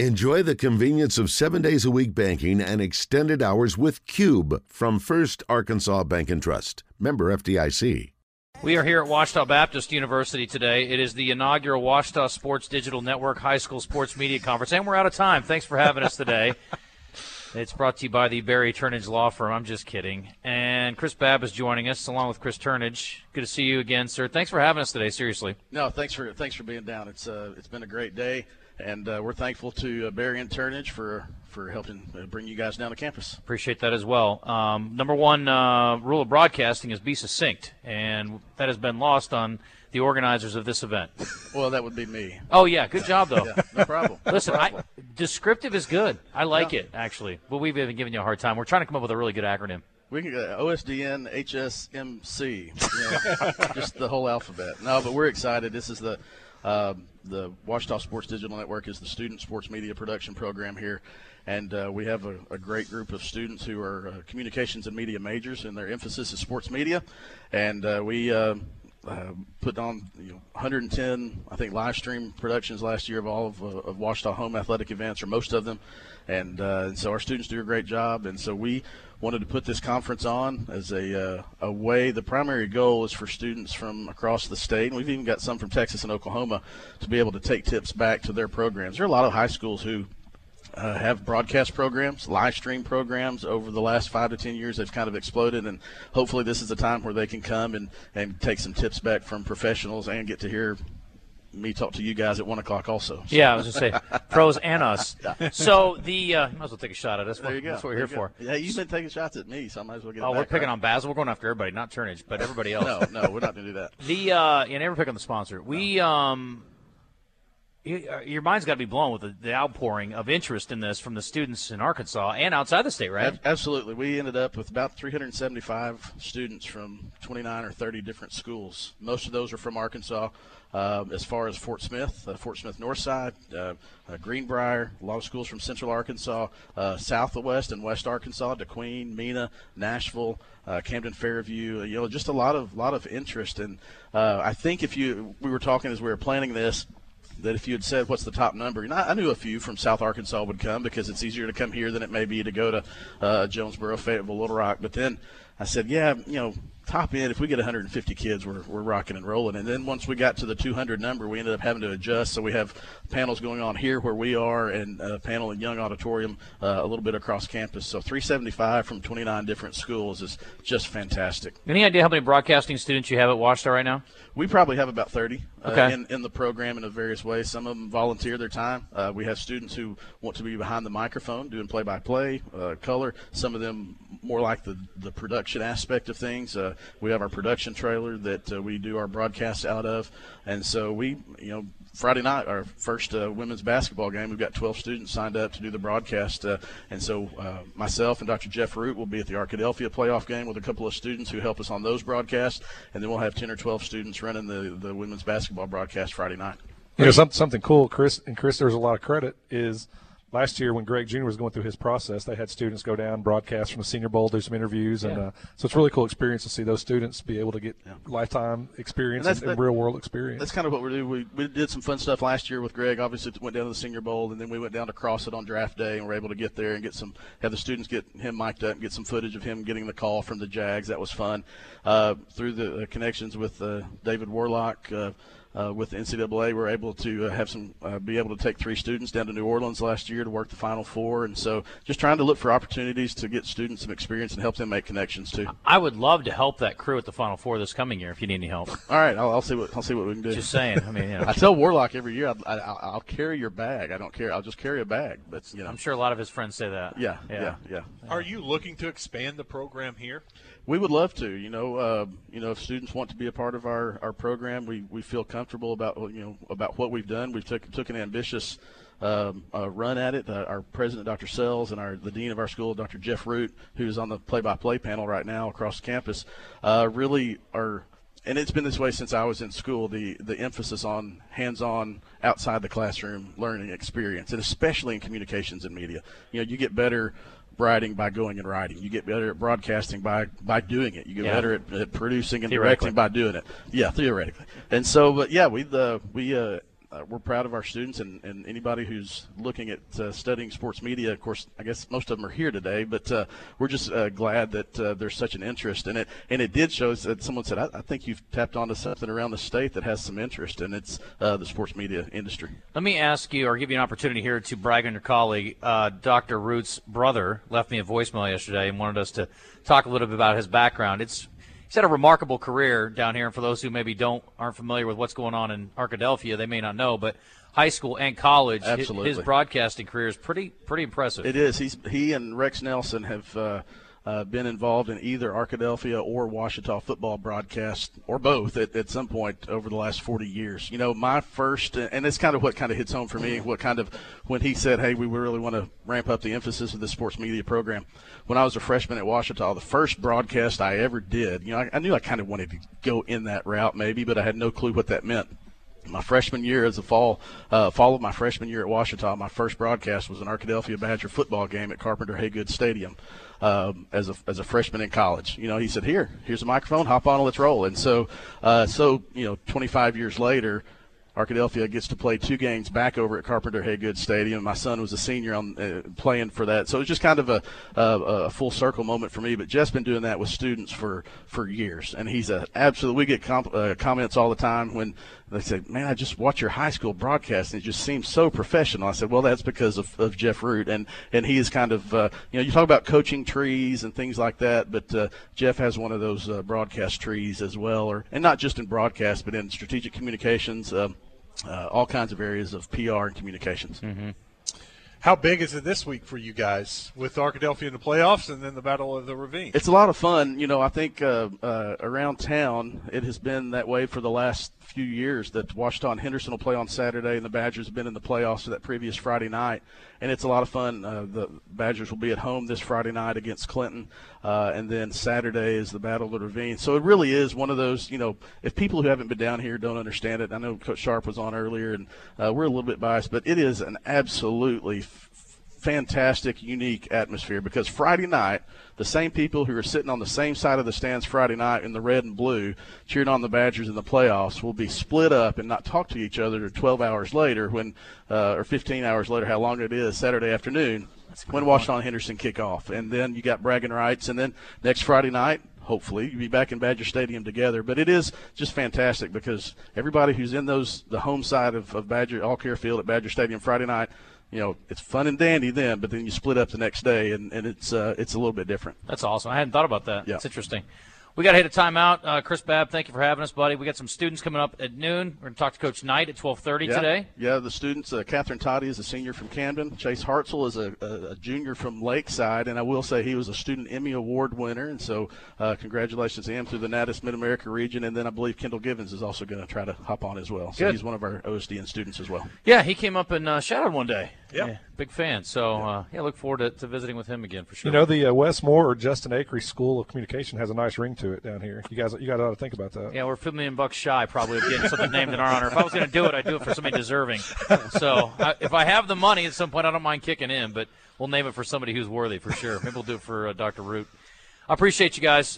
Enjoy the convenience of seven days a week banking and extended hours with Cube from First Arkansas Bank and Trust. Member FDIC. We are here at Ouachita Baptist University today. It is the inaugural Ouachita Sports Digital Network High School Sports Media Conference, and we're out of time. Thanks for having us today. It's brought to you by the Barry Turnage Law Firm. I'm just kidding. And Chris Babb is joining us, along with Chris Turnage. Good to see you again, sir. Thanks for having us today. Seriously. No, thanks for thanks for being down. It's uh, it's been a great day and uh, we're thankful to uh, Barry and Turnage for for helping uh, bring you guys down to campus. Appreciate that as well. Um, number one uh, rule of broadcasting is be succinct, and that has been lost on the organizers of this event. Well, that would be me. Oh yeah, good job though. yeah, no problem. Listen, no problem. I, descriptive is good. I like yeah. it actually, but we've been giving you a hard time. We're trying to come up with a really good acronym. We can go OSDN HSMC, you know, just the whole alphabet. No, but we're excited. This is the uh, the Ouachita Sports Digital Network is the student sports media production program here, and uh, we have a, a, great group of students who are uh, communications and media majors, and their emphasis is sports media. And uh, we uh, uh, put on you know, 110, I think, live stream productions last year of all of, of Ouachita home athletic events, or most of them. And, and so our students do a great job, and so we wanted to put this conference on as a, uh, a way. The primary goal is for students from across the state, and we've even got some from Texas and Oklahoma, to be able to take tips back to their programs. There are a lot of high schools who uh, have broadcast programs, live stream programs over the last five to ten years. They've kind of exploded, and hopefully, this is a time where they can come and, and take some tips back from professionals and get to hear me talk to you guys at one o'clock also. So. Yeah, I was just say pros and us. Yeah. So the uh, you might as well take a shot at us. There you go. That's what we're here for. Yeah, you've been taking shots at me, so I might as well get. Oh, we're picking right? on Basil. We're going after everybody, not Turnage, but everybody else. no, no, we're not going to do that. The uh, you never pick on the sponsor. We um. Uh, your mind's got to be blown with the, the, outpouring of interest in this from the students in Arkansas and outside the state, right? Absolutely. We ended up with about 375 students from 29 or 30 different schools. Most of those are from Arkansas. Uh, as far as Fort Smith, uh, Fort Smith Northside, uh, uh, Greenbrier, a lot of schools from Central Arkansas, uh, Southwest and West Arkansas, DeQueen, Mena, Nashville, uh, Camden Fairview. You know, just a lot of lot of interest. And I think if you we were talking as we were planning this that if you had said what's the top number, and I, I, knew a few from South Arkansas would come because it's easier to come here than it may be to go to uh, Jonesboro, Fayetteville, Little Rock. But then I said, yeah, you know, top end, if we get 150 kids, we're, we're rocking and rolling. And then once we got to the 200 number, we ended up having to adjust. So we have panels going on here where we are and a panel in Young Auditorium uh, a little bit across campus. So 375 from 29 different schools is just fantastic. Any idea how many broadcasting students you have at Ouachita right now? We probably have about 30 uh, okay. in, in the program in a various ways. Some of them volunteer their time. Uh, we have students who want to be behind the microphone doing play-by-play, uh, color. Some of them more like the, the production aspect of things. Uh, we have our production trailer that uh, we do our broadcasts out of, and so we, you know, Friday night, our first uh, women's basketball game, we've got 12 students signed up to do the broadcast. Uh, and so uh, myself and Dr. Jeff Root will be at the Arkadelphia playoff game with a couple of students who help us on those broadcasts. And then we'll have 10 or 12 students running the, the women's basketball broadcast Friday night. You know, something, something cool, Chris, and Chris, there's a lot of credit, is – last year when Greg Junior was going through his process, they had students go down, broadcast from the Senior Bowl, do some interviews, and uh, so it's a really cool experience to see those students be able to get yeah. lifetime experience and, and, and, real world experience. That's kind of what we do. We, we did some fun stuff last year with Greg. Obviously, went down to the Senior Bowl, and then we went down to Crossett on draft day, and we're able to get there and get some have the students get him mic'd up and get some footage of him getting the call from the Jags. That was fun. Uh, through the uh, connections with uh, David Worlock. Uh, with the NCAA, we were able to uh, have some uh, be able to take three students down to New Orleans last year to work the Final Four, and so just trying to look for opportunities to get students some experience and help them make connections too. I would love to help that crew at the Final Four this coming year if you need any help. All right, I'll, I'll see what I'll see what we can do. Just saying. I mean, you know. I tell Worlock every year I, will carry your bag. I don't care. I'll just carry a bag. But you know, I'm sure a lot of his friends say that. Yeah, yeah, yeah. yeah. Are you looking to expand the program here? We would love to. You know, uh, you know, if students want to be a part of our, our program, we, we feel comfortable about you know about what we've done. We've took took an ambitious um, uh, run at it. Uh, our president, Dr. Sells, and our the dean of our school, Dr. Jeff Root, who's on the play-by-play panel right now across campus, uh, really are. And it's been this way since I was in school. The the emphasis on hands-on, outside the classroom learning experience, and especially in communications and media. You know, you get better writing by going and writing. You get better at broadcasting by by doing it. You get yeah. better at, at, producing and directing by doing it. Yeah, theoretically. And so, but yeah, we the we uh, uh, we're proud of our students and, and anybody who's looking at uh, studying sports media. Of course, I guess most of them are here today, but uh, we're just uh, glad that uh, there's such an interest in it. And it did show that someone said, I, I think you've tapped onto something around the state that has some interest, and it's uh, the sports media industry. Let me ask you, or give you an opportunity here to brag on your colleague. Dr. Root's brother left me a voicemail yesterday and wanted us to talk a little bit about his background. It's he's had a remarkable career down here, and for those who maybe don't aren't familiar with what's going on in Arkadelphia, they may not know, but high school and college, Absolutely. his broadcasting career is pretty pretty impressive. It is. He's he and Rex Nelson have uh, uh, been involved in either Arkadelphia or Ouachita football broadcast, or both, at, at some point over the last 40 years. You know, my first, and it's kind of what kind of hits home for me. What kind of when he said, "Hey, we really want to ramp up the emphasis of the sports media program." When I was a freshman at Ouachita, the first broadcast I ever did, you know, I, I knew I kind of wanted to go in that route maybe, but I had no clue what that meant my freshman year as a fall uh, fall of my freshman year at Ouachita, my first broadcast was an Arkadelphia Badger football game at Carpenter Haygood Stadium um, as a as a freshman in college. You know, he said, "Here, here's a microphone, hop on, let's roll." And so, uh, so you know, 25 years later. Arkadelphia gets to play two games back over at Carpenter Haygood Stadium. My son was a senior on uh, playing for that, so it was just kind of a, a, a full circle moment for me. But Jeff's been doing that with students for for years, and he's a absolute. We get comp, uh, comments all the time when they said, "Man, I just watch your high school broadcast, and it just seems so professional." I said, "Well, that's because of, of Jeff Root, and and he is kind of uh, you know you talk about coaching trees and things like that, but uh, Jeff has one of those uh, broadcast trees as well, or and not just in broadcast, but in strategic communications." Um, uh, all kinds of areas of PR and communications. How big is it this week for you guys with Arkadelphia in the playoffs and then the Battle of the Ravine? It's a lot of fun. You know, I think uh, uh, around town it has been that way for the last few years that Washington Henderson will play on Saturday and the Badgers have been in the playoffs for that previous Friday night. And it's a lot of fun. Uh, the Badgers will be at home this Friday night against Clinton. Uh, and then Saturday is the Battle of the Ravine. So it really is one of those, you know, if people who haven't been down here don't understand it, I know Coach Sharp was on earlier and uh, we're a little bit biased, but it is an absolutely fantastic, unique atmosphere because Friday night, the same people who are sitting on the same side of the stands Friday night in the red and blue, cheering on the Badgers in the playoffs, will be split up and not talk to each other 12 hours later, when uh, or 15 hours later, how long it is, Saturday afternoon, when Washington Henderson kick off, and then you got bragging rights, and then next Friday night. Hopefully, you'll be back in Badger Stadium together. But it is just fantastic because everybody who's in those the home side of, of Badger All Care Field at Badger Stadium Friday night, you know, it's fun and dandy then, but then you split up the next day, and, and it's uh, it's a little bit different. That's awesome. I hadn't thought about that. Yeah. That's interesting. We got to hit a timeout. Uh, Chris Babb, thank you for having us, buddy. We got some students coming up at noon. We're going to talk to Coach Knight at 12:30 Yeah, today. yeah. The students, uh, Catherine Toddy is a senior from Camden. Chase Hartzell is a, a, a junior from Lakeside, and I will say he was a student Emmy Award winner, and so uh, congratulations to him through the NATAS Mid America region. And then I believe Kendall Givens is also going to try to hop on as well. So Good. he's one of our OSDN students as well. Yeah, he came up and uh, shouted one day. Yeah. big fan. So uh, yeah, look forward to, to visiting with him again for sure. You know, the uh, Westmore or Justin Acri School of Communication has a nice ring to it down here. You guys, you ought to think about that. Yeah, we're a million bucks shy probably of getting something named in our honor. If I was going to do it, I'd do it for somebody deserving. So I, if I have the money at some point, I don't mind kicking in, but we'll name it for somebody who's worthy for sure. Maybe we'll do it for uh, Dr. Root. I appreciate you guys.